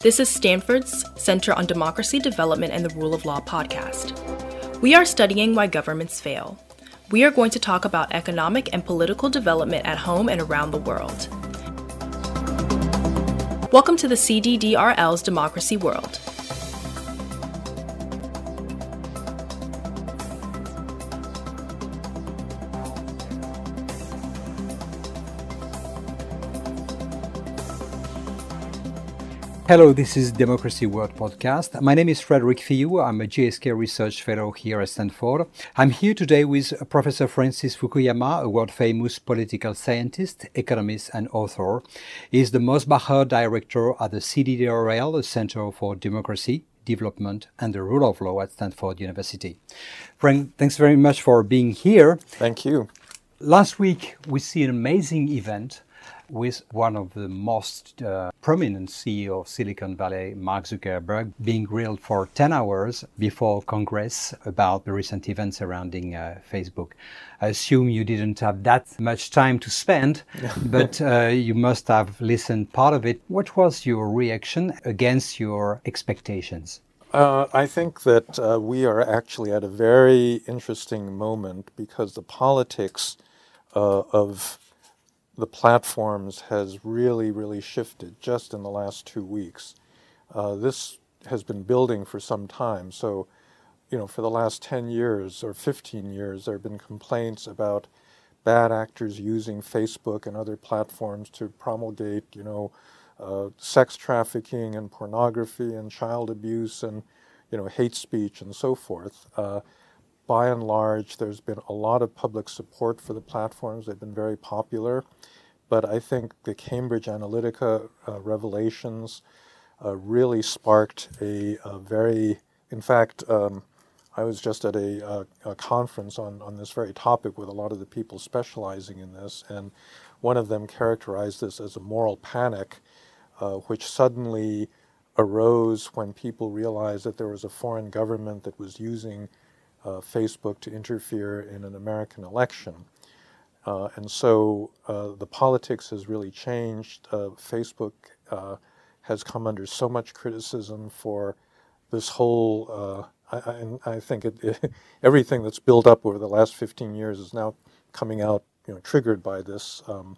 This is Stanford's Center on Democracy, Development, and the Rule of Law podcast. We are studying why governments fail. We are going to talk about economic and political development at home and around the world. Welcome to the CDDRL's Democracy World. Hello, this is Democracy World Podcast. My name is Frederic Filloux. I'm a JSK Research Fellow here at Stanford. I'm here today with Professor Francis Fukuyama, a world famous political scientist, economist, and author. He's the Mosbacher Director at the CDDRL, the Center for Democracy, Development, and the Rule of Law at Stanford University. Frank, thanks very much for being here. Thank you. Last week, we see an amazing event with one of the most uh, prominent CEO of Silicon Valley, Mark Zuckerberg, being grilled for 10 hours before Congress about the recent events surrounding uh, Facebook. I assume you didn't have that much time to spend, but uh, you must have listened part of it. What was your reaction against your expectations? Uh, I think that uh, we are actually at a very interesting moment because the politics uh, of the platforms has really, really shifted just in the last two weeks. Uh, this has been building for some time. So, you know, for the last 10 years or 15 years, there have been complaints about bad actors using Facebook and other platforms to promulgate, you know, uh, sex trafficking and pornography and child abuse and, you know, hate speech and so forth. Uh, by and large, there's been a lot of public support for the platforms. They've been very popular. But I think the Cambridge Analytica uh, revelations uh, really sparked a, a, very, in fact, um, I was just at a, a, a, conference on, on this very topic with a lot of the people specializing in this, and one of them characterized this as a moral panic, uh, which suddenly arose when people realized that there was a foreign government that was using Facebook to interfere in an American election. Uh, and so uh, the politics has really changed. Uh, Facebook uh, has come under so much criticism for this whole, uh, I, I, I, think it, it, everything that's built up over the last 15 years is now coming out, you know, triggered by this, um,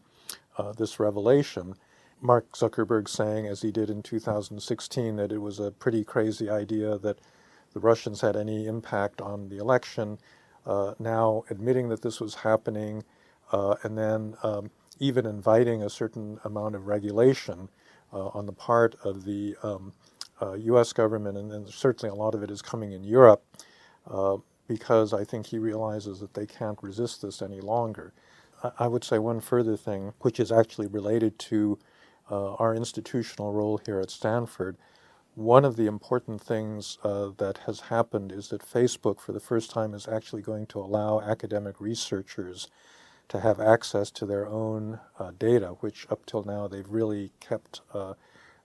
this revelation. Mark Zuckerberg saying, as he did in 2016, that it was a pretty crazy idea that the Russians had any impact on the election. Uh, now admitting that this was happening, uh, and then um, even inviting a certain amount of regulation uh, on the part of the um, U.S. Uh, government, and, and, certainly a lot of it is coming in Europe, because I think he realizes that they can't resist this any longer. I, I would say one further thing, which is actually related to uh, our institutional role here at Stanford. One of the important things uh, that has happened is that Facebook, for the first time, is actually going to allow academic researchers to have access to their own uh, data, which up till now they've really kept uh,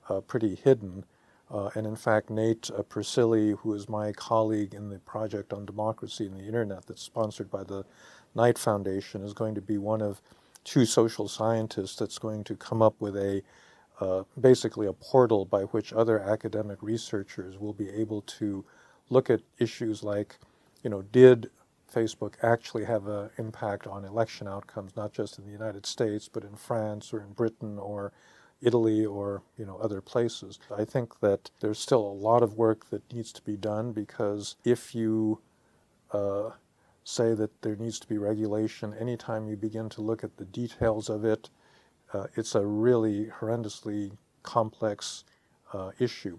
uh, pretty hidden. Uh, and in fact, Nate uh, Persily, who is my colleague in the project on democracy and the internet that's sponsored by the Knight Foundation, is going to be one of two social scientists that's going to come up with a uh, basically a portal by which other academic researchers will be able to look at issues like, you know, did Facebook actually have an impact on election outcomes, not just in the United States, but in France or in Britain or Italy or you know other places. I think that there's still a lot of work that needs to be done because if you uh, say that there needs to be regulation, anytime you begin to look at the details of it, uh, it's a really horrendously complex uh, issue.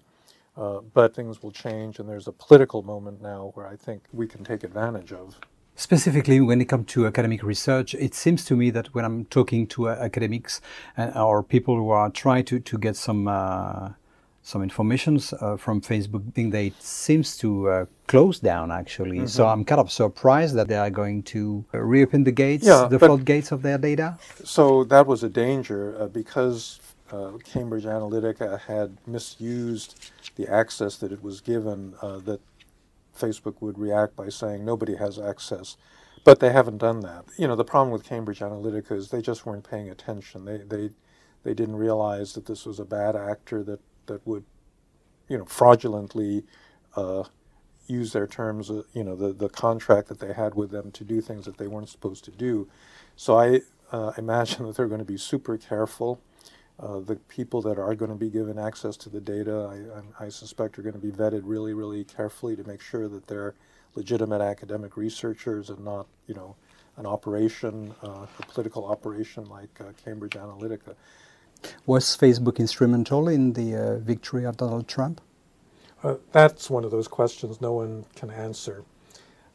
Uh, but things will change, and there's a political moment now where I think we can take advantage of. Specifically, when it comes to academic research, it seems to me that when I'm talking to uh, academics uh, or people who are trying to, to get some uh, some information uh, from Facebook, I think they seems to uh, close down actually. Mm-hmm. So I'm kind of surprised that they are going to reopen the gates, yeah, the floodgates of their data. So that was a danger because uh, Cambridge Analytica had misused the access that it was given, uh, that Facebook would react by saying nobody has access. But they haven't done that. You know, the problem with Cambridge Analytica is they just weren't paying attention. They, they, they didn't realize that this was a bad actor that, that would you know, fraudulently uh, use their terms, uh, you know, the, the contract that they had with them to do things that they weren't supposed to do. So I uh, imagine that they're going to be super careful. Uh, the people that are going to be given access to the data, I, I, suspect, are going to be vetted really, really carefully to make sure that they're legitimate academic researchers and not, you know, an operation, uh, a political operation like uh, Cambridge Analytica. Was Facebook instrumental in the uh, victory of Donald Trump? Uh, that's one of those questions no one can answer.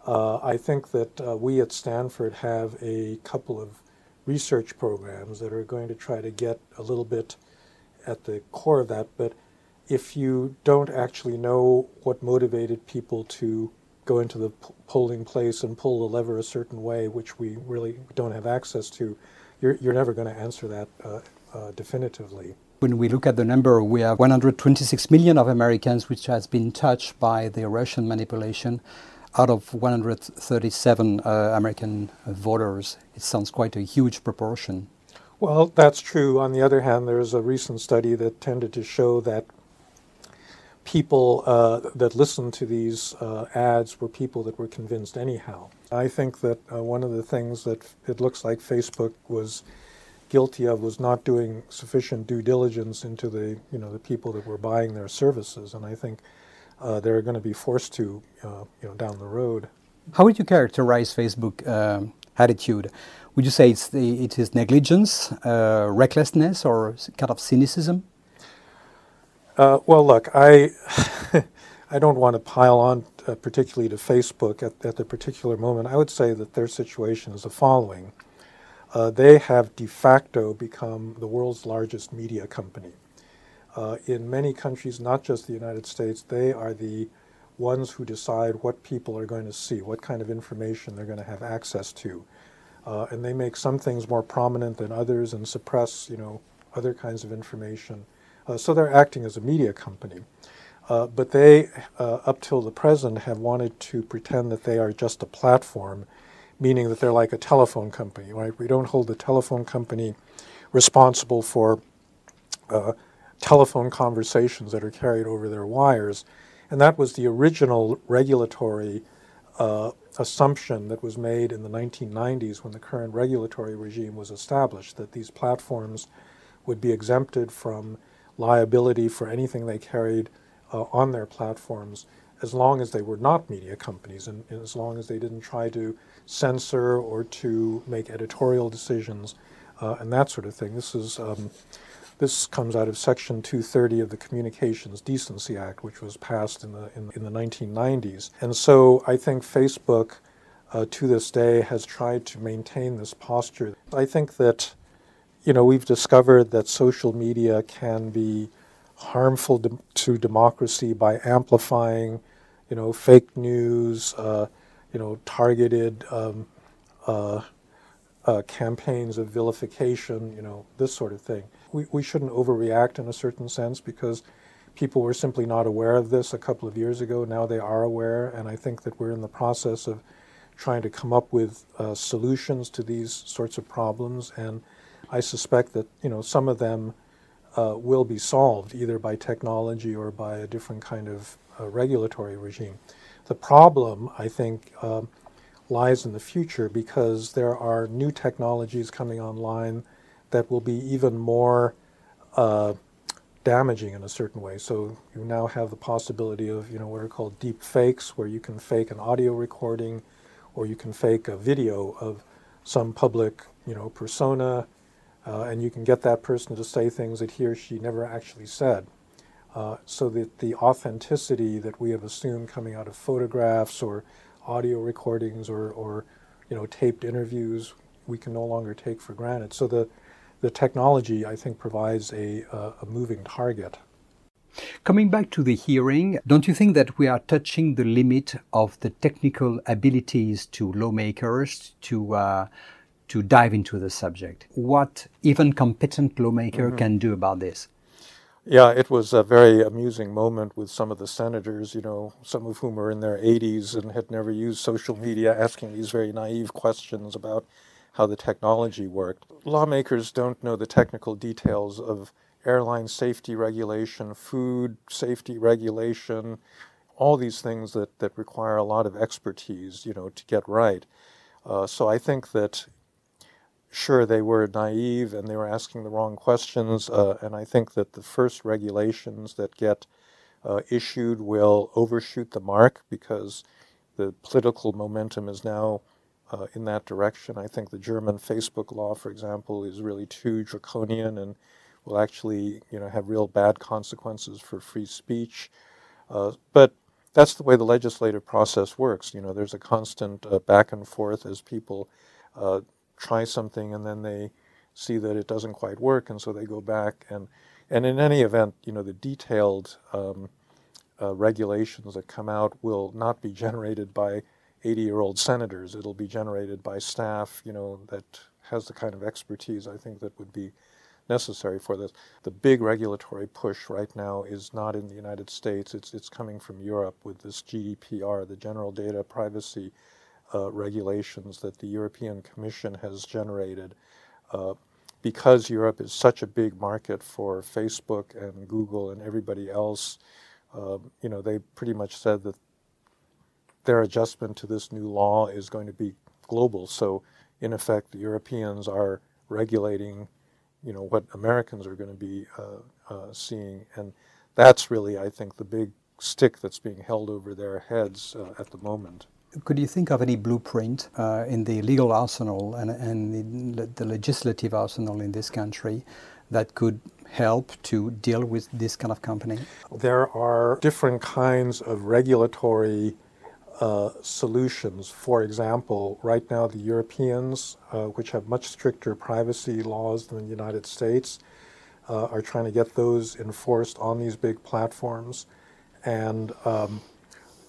Uh, I think that we at Stanford have a couple of research programs that are going to try to get a little bit at the core of that. But if you don't actually know what motivated people to go into the polling place and pull the lever a certain way, which we really don't have access to, you're, you're never going to answer that uh, uh, definitively. When we look at the number, we have 126 million of Americans which has been touched by the Russian manipulation out of 137 uh, American voters. It sounds quite a huge proportion. Well, that's true. On the other hand, there's a recent study that tended to show that people uh, that listened to these uh, ads were people that were convinced anyhow. I think that uh, one of the things that it looks like Facebook was guilty of was not doing sufficient due diligence into the you know the people that were buying their services, and I think uh, they're going to be forced to uh, you know down the road. How would you characterize Facebook um, attitude? Would you say it's the, it is negligence, uh, recklessness, or kind of cynicism? Uh, well, look, I I don't want to pile on uh, particularly to Facebook at, at the particular moment. I would say that their situation is the following uh, they have de facto become the world's largest media company. Uh, in many countries, not just the United States, they are the ones who decide what people are going to see, what kind of information they're going to have access to. Uh, and they make some things more prominent than others and suppress, you know, other kinds of information. Uh, so they're acting as a media company. Uh, but they, uh, up till the present, have wanted to pretend that they are just a platform meaning that they're like a telephone company, right? We don't hold the telephone company responsible for uh, telephone conversations that are carried over their wires. And that was the original regulatory uh, assumption that was made in the 1990s when the current regulatory regime was established that these platforms would be exempted from liability for anything they carried uh, on their platforms as long as they were not media companies and, and, as long as they didn't try to censor or to make editorial decisions uh, and that sort of thing. This is um, this comes out of Section 230 of the Communications Decency Act, which was passed in the in, in the 1990s. And so I think Facebook, uh, to this day, has tried to maintain this posture. I think that you know we've discovered that social media can be harmful to democracy by amplifying, you know, fake news, uh, you know, targeted um, uh, uh, campaigns of vilification, you know, this sort of thing. We, we shouldn't overreact in a certain sense because people were simply not aware of this a couple of years ago. Now they are aware, and I think that we're in the process of trying to come up with uh, solutions to these sorts of problems. And I suspect that you know some of them uh, will be solved either by technology or by a different kind of regulatory regime. The problem, I think, um, lies in the future because there are new technologies coming online that will be even more uh, damaging in a certain way. So you now have the possibility of, you know, what are called deep fakes, where you can fake an audio recording, or you can fake a video of some public, you know, persona, uh, and you can get that person to say things that he or she never actually said. Uh, so that the authenticity that we have assumed coming out of photographs or audio recordings or, or you know taped interviews we can no longer take for granted. So the the technology I think provides a, a, a moving target. Coming back to the hearing, don't you think that we are touching the limit of the technical abilities to lawmakers to uh, to dive into the subject? What even competent lawmaker mm-hmm. can do about this? Yeah, it was a very amusing moment with some of the senators, you know, some of whom are in their 80s and had never used social media, asking these very naive questions about how the technology worked. Lawmakers don't know the technical details of airline safety regulation, food safety regulation, all these things that, that require a lot of expertise, you know, to get right. Uh, so I think that sure they were naive and they were asking the wrong questions, uh, and I think that the first regulations that get uh, issued will overshoot the mark because the political momentum is now uh, in that direction. I think the German Facebook law, for example, is really too draconian and will actually, you know, have real bad consequences for free speech. Uh, but that's the way the legislative process works. You know, there's a constant uh, back and forth as people uh, try something and then they see that it doesn't quite work, and so they go back and and in any event, you know, the detailed um, uh, regulations that come out will not be generated by 80-year-old senators. It'll be generated by staff, you know, that has the kind of expertise I think that would be necessary for this. The big regulatory push right now is not in the United States. It's it's coming from Europe with this GDPR, the General Data Privacy uh, regulations that the European Commission has generated. Uh, because Europe is such a big market for Facebook and Google and everybody else, uh, you know, they pretty much said that their adjustment to this new law is going to be global. So, in effect, the Europeans are regulating you know what Americans are going to be uh, uh, seeing, and that's really, I think, the big stick that's being held over their heads uh, at the moment. Could you think of any blueprint uh, in the legal arsenal and, and the, the legislative arsenal in this country that could help to deal with this kind of company? There are different kinds of regulatory uh, solutions. For example, right now the Europeans, uh, which have much stricter privacy laws than the United States, uh, are trying to get those enforced on these big platforms. And, um,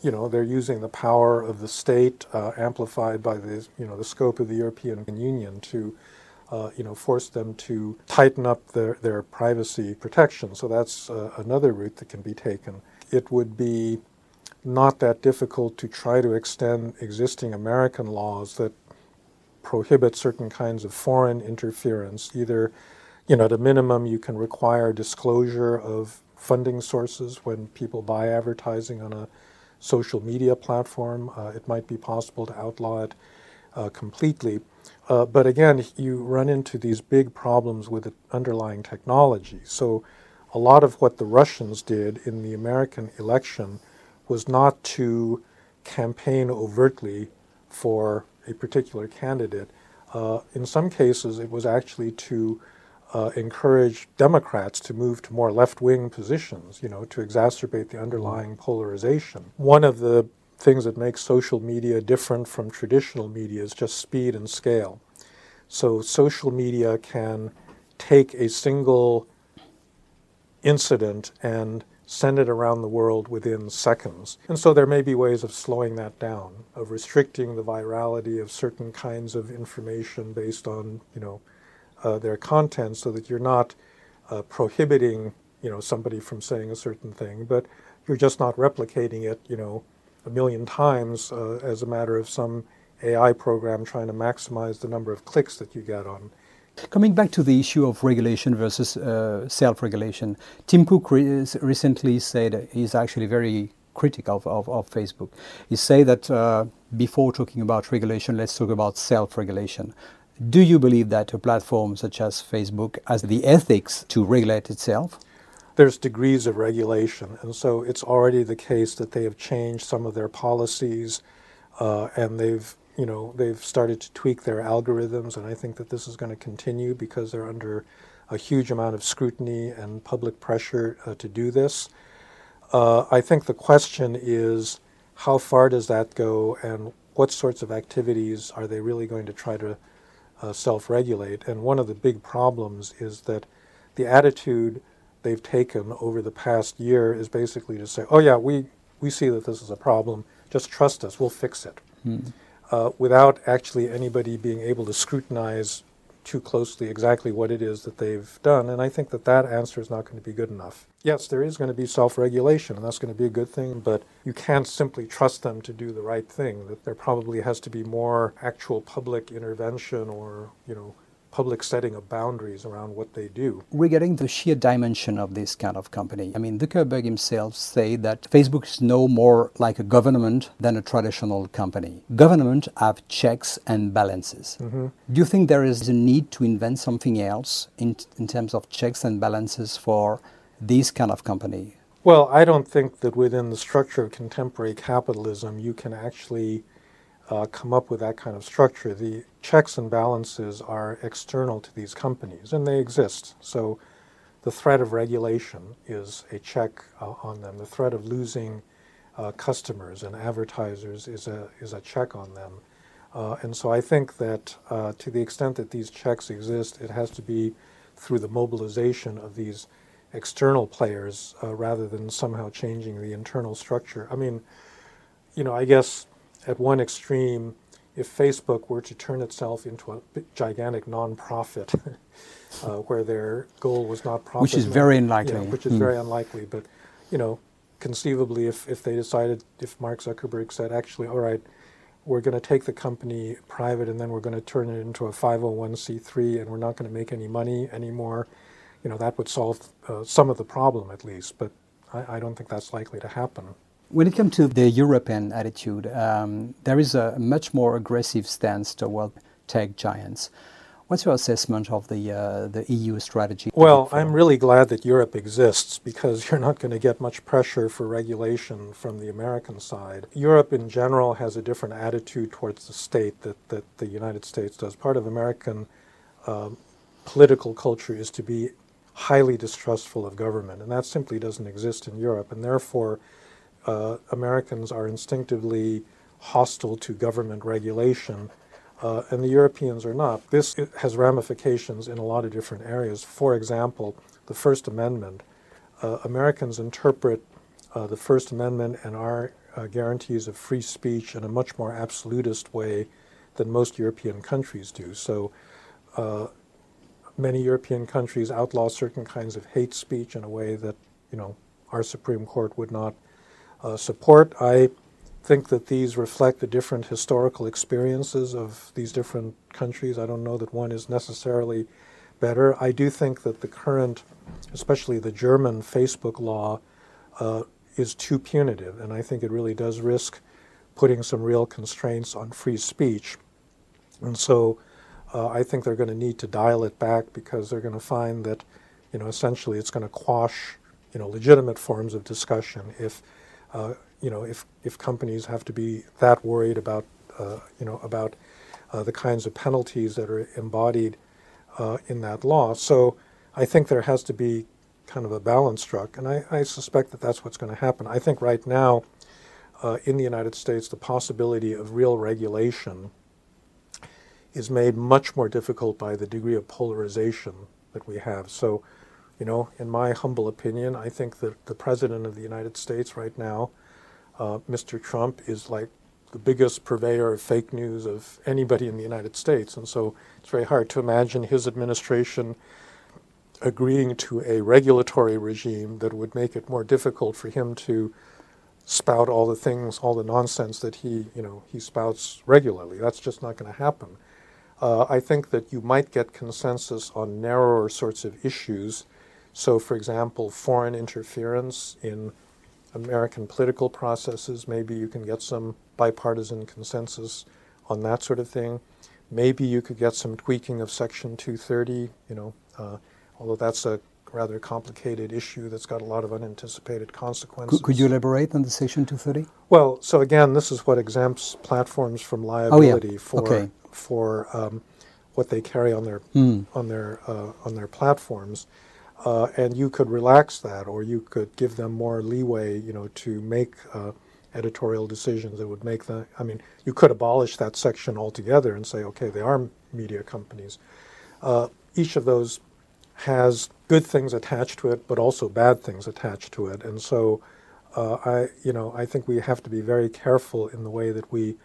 you know, they're using the power of the state uh, amplified by the, you know, the scope of the European Union to uh, you know, force them to tighten up their, their privacy protection. So that's uh, another route that can be taken. It would be not that difficult to try to extend existing American laws that prohibit certain kinds of foreign interference. Either, you know, at a minimum, you can require disclosure of funding sources when people buy advertising on a social media platform. Uh, it might be possible to outlaw it uh, completely. Uh, but again, you run into these big problems with the underlying technology. So, a lot of what the Russians did in the American election was not to campaign overtly for a particular candidate. Uh, in some cases, it was actually to uh, encourage Democrats to move to more left wing positions, you know, to exacerbate the underlying polarization. One of the things that makes social media different from traditional media is just speed and scale. So, social media can take a single incident and send it around the world within seconds. And so there may be ways of slowing that down, of restricting the virality of certain kinds of information based on, you know, uh, their content so that you're not uh, prohibiting, you know, somebody from saying a certain thing, but you're just not replicating it, you know, a million times uh, as a matter of some AI program trying to maximize the number of clicks that you get on Coming back to the issue of regulation versus uh, self-regulation, Tim Cook re- recently said he's actually very critical of, of, of Facebook. He said that uh, before talking about regulation, let's talk about self-regulation. Do you believe that a platform such as Facebook has the ethics to regulate itself? There's degrees of regulation, and so it's already the case that they have changed some of their policies, uh, and they've you know, they've started to tweak their algorithms, and I think that this is going to continue because they're under a huge amount of scrutiny and public pressure uh, to do this. Uh, I think the question is how far does that go, and what sorts of activities are they really going to try to uh, self regulate? And one of the big problems is that the attitude they've taken over the past year is basically to say, oh, yeah, we, we see that this is a problem, just trust us, we'll fix it. Hmm uh, without actually anybody being able to scrutinize too closely exactly what it is that they've done. And I think that that answer is not going to be good enough. Yes, there is going to be self regulation, and that's going to be a good thing, but you can't simply trust them to do the right thing. That there probably has to be more actual public intervention or, you know, public setting of boundaries around what they do. Regarding the sheer dimension of this kind of company, I mean, Zuckerberg himself say that Facebook is no more like a government than a traditional company. Government have checks and balances. Mm-hmm. Do you think there is a need to invent something else in, in terms of checks and balances for this kind of company? Well, I don't think that within the structure of contemporary capitalism you can actually uh, come up with that kind of structure. The checks and balances are external to these companies, and they exist. So the threat of regulation is a check uh, on them. The threat of losing uh, customers and advertisers is a, is a check on them. Uh, and so I think that uh, to the extent that these checks exist, it has to be through the mobilization of these external players uh, rather than somehow changing the internal structure. I mean, you know, I guess at one extreme, if Facebook were to turn itself into a gigantic nonprofit, uh, where their goal was not profit, which is very unlikely, yeah, which is mm. very unlikely. But you know, conceivably, if if they decided, if Mark Zuckerberg said, actually, all right, we're going to take the company private, and then we're going to turn it into a 501c3, and we're not going to make any money anymore, you know, that would solve uh, some of the problem at least. But I, I don't think that's likely to happen. When it comes to the European attitude, um, there is a much more aggressive stance toward tech giants. What's your assessment of the uh, the EU strategy? Well, I'm really glad that Europe exists because you're not going to get much pressure for regulation from the American side. Europe in general has a different attitude towards the state that, that the United States does. Part of American uh, political culture is to be highly distrustful of government, and that simply doesn't exist in Europe, and therefore uh, Americans are instinctively hostile to government regulation, uh, and the Europeans are not. This has ramifications in a lot of different areas. For example, the First Amendment. Uh, Americans interpret uh, the First Amendment and our uh, guarantees of free speech in a much more absolutist way than most European countries do. So, uh, many European countries outlaw certain kinds of hate speech in a way that, you know, our Supreme Court would not uh, support. I think that these reflect the different historical experiences of these different countries. I don't know that one is necessarily better. I do think that the current, especially the German Facebook law, uh, is too punitive, and I think it really does risk putting some real constraints on free speech. And so uh, I think they're going to need to dial it back because they're going to find that, you know, essentially it's going to quash, you know, legitimate forms of discussion if uh, you know, if, if companies have to be that worried about, uh, you know, about uh, the kinds of penalties that are embodied in that law. So I think there has to be kind of a balance struck, and I, I suspect that that's what's going to happen. I think right now in the United States, the possibility of real regulation is made much more difficult by the degree of polarization that we have. So you know, in my humble opinion, I think that the President of the United States right now, uh, Mr. Trump, is like the biggest purveyor of fake news of anybody in the United States. And so it's very hard to imagine his administration agreeing to a regulatory regime that would make it more difficult for him to spout all the things, all the nonsense that he, you know, he spouts regularly. That's just not going to happen. Uh, I think that you might get consensus on narrower sorts of issues so, for example, foreign interference in American political processes, maybe you can get some bipartisan consensus on that sort of thing. Maybe you could get some tweaking of Section 230, you know, uh, although that's a rather complicated issue that's got a lot of unanticipated consequences. Could, could, you elaborate on the Section 230? Well, so again, this is what exempts platforms from liability oh, yeah. for okay. for um, what they carry on their mm. on their uh, on their platforms. Uh, and you could relax that, or you could give them more leeway, you know, to make uh, editorial decisions that would make the. I mean, you could abolish that section altogether and say, okay, they are media companies. Uh, each of those has good things attached to it, but also bad things attached to it, and so uh, I, you know, I think we have to be very careful in the way that we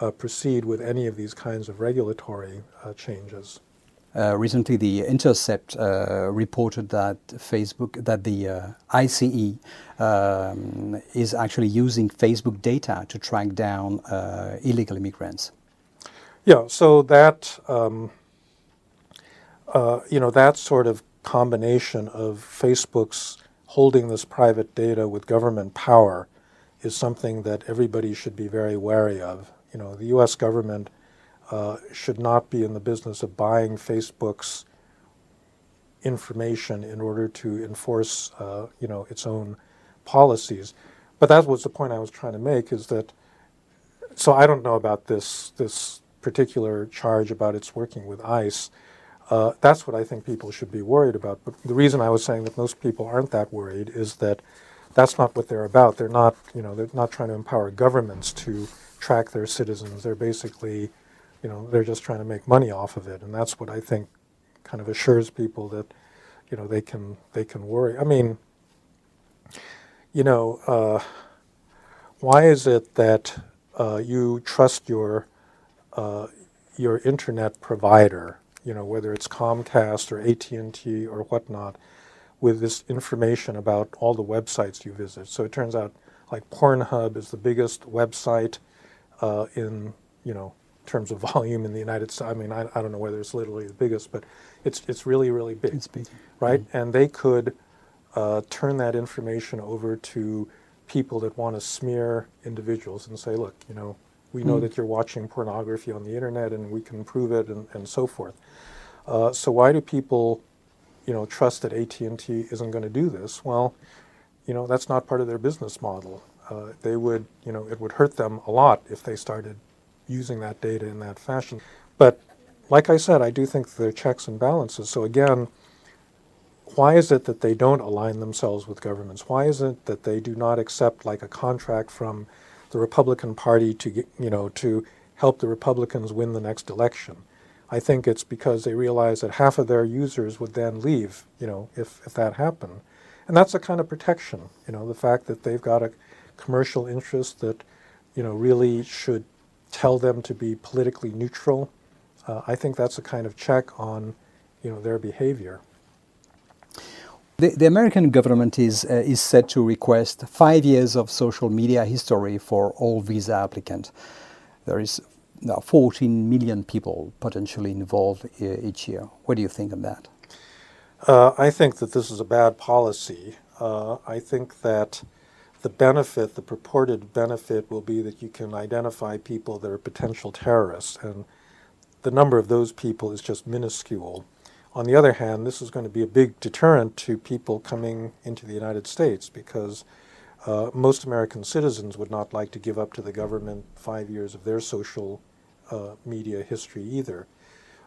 uh, proceed with any of these kinds of regulatory uh, changes. Uh, recently, the Intercept uh, reported that Facebook, that the uh, ICE um, is actually using Facebook data to track down uh, illegal immigrants. Yeah, so that um, uh, you know, that sort of combination of Facebook's holding this private data with government power is something that everybody should be very wary of. You know, the U.S. government uh, should not be in the business of buying Facebook's information in order to enforce, uh, you know, its own policies. But that was the point I was trying to make: is that so I don't know about this this particular charge about its working with ICE. Uh, that's what I think people should be worried about. But the reason I was saying that most people aren't that worried is that that's not what they're about. They're not, you know, they're not trying to empower governments to track their citizens. They're basically, you know, they're just trying to make money off of it, and that's what I think kind of assures people that, you know, they can they can worry. I mean, you know, uh, why is it that uh, you trust your uh, your internet provider, you know, whether it's Comcast or AT and T or whatnot, with this information about all the websites you visit. So it turns out, like Pornhub is the biggest website uh, in you know terms of volume in the United States. I mean, I, I, don't know whether it's literally the biggest, but it's it's really really big. It's big, right? Mm-hmm. And they could uh, turn that information over to people that want to smear individuals and say, look, you know, we know mm. that you're watching pornography on the internet and we can prove it and, and so forth. Uh, so why do people, you know, trust that AT&T isn't going to do this? Well, you know, that's not part of their business model. Uh, they would, you know, it would hurt them a lot if they started using that data in that fashion. But like I said, I do think there are checks and balances. So again, why is it that they don't align themselves with governments? Why is it that they do not accept like a contract from the Republican Party to you know to help the Republicans win the next election. I think it's because they realize that half of their users would then leave, you know, if, if that happened. And that's a kind of protection, you know, the fact that they've got a commercial interest that, you know, really should tell them to be politically neutral. Uh, I think that's a kind of check on, you know, their behavior. The, the, American government is, uh, is set to request five years of social media history for all visa applicants. There is now 14 million people potentially involved uh, each year. What do you think of that? Uh, I think that this is a bad policy. Uh, I think that the benefit, the purported benefit, will be that you can identify people that are potential terrorists, and the number of those people is just minuscule. On the other hand, this is going to be a big deterrent to people coming into the United States because uh, most American citizens would not like to give up to the government five years of their social uh, media history either.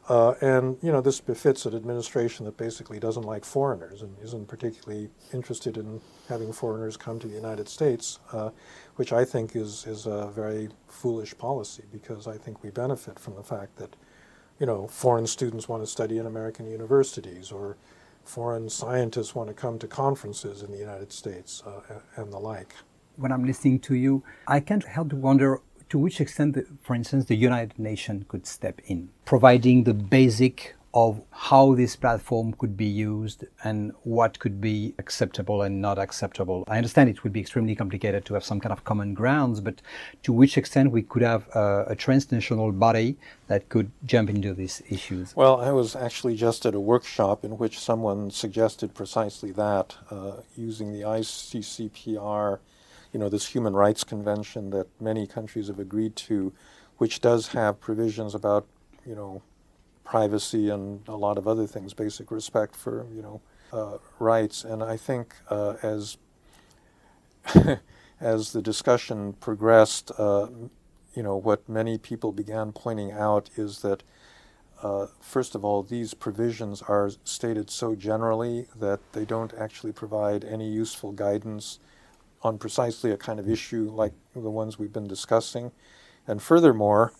Uh, and you know this befits an administration that basically doesn't like foreigners and isn't particularly interested in having foreigners come to the United States, uh, which I think is is a very foolish policy because I think we benefit from the fact that you know, foreign students want to study in American universities, or foreign scientists want to come to conferences in the United States, uh, and the like. When I'm listening to you, I can't help to wonder to which extent, for instance, the United Nations could step in, providing the basic of how this platform could be used and what could be acceptable and not acceptable. I understand it would be extremely complicated to have some kind of common grounds, but to which extent we could have a, a transnational body that could jump into these issues? Well, I was actually just at a workshop in which someone suggested precisely that, uh, using the ICCPR, you know, this human rights convention that many countries have agreed to, which does have provisions about, you know, privacy and a lot of other things, basic respect for you know uh, rights. And I think uh, as as the discussion progressed, uh, you know what many people began pointing out is that. Uh, first of all, these provisions are stated so generally that they don't actually provide any useful guidance on precisely a kind of issue like the ones we've been discussing. And furthermore,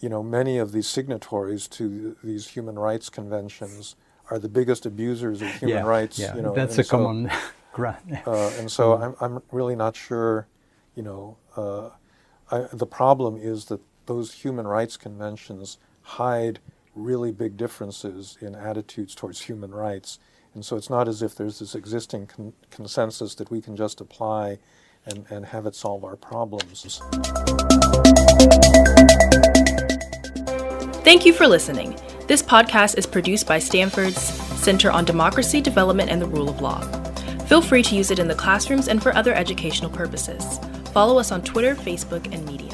you know, many of these signatories to these human rights conventions are the biggest abusers of human yeah, rights. Yeah, you know, that's a so, common ground. uh, and so I'm, I'm really not sure, you know, uh, I, the problem is that those human rights conventions hide really big differences in attitudes towards human rights. And so it's not as if there's this existing con- consensus that we can just apply and, and have it solve our problems. Thank you for listening. This podcast is produced by Stanford's Center on Democracy, Development, and the Rule of Law. Feel free to use it in the classrooms and for other educational purposes. Follow us on Twitter, Facebook, and Medium.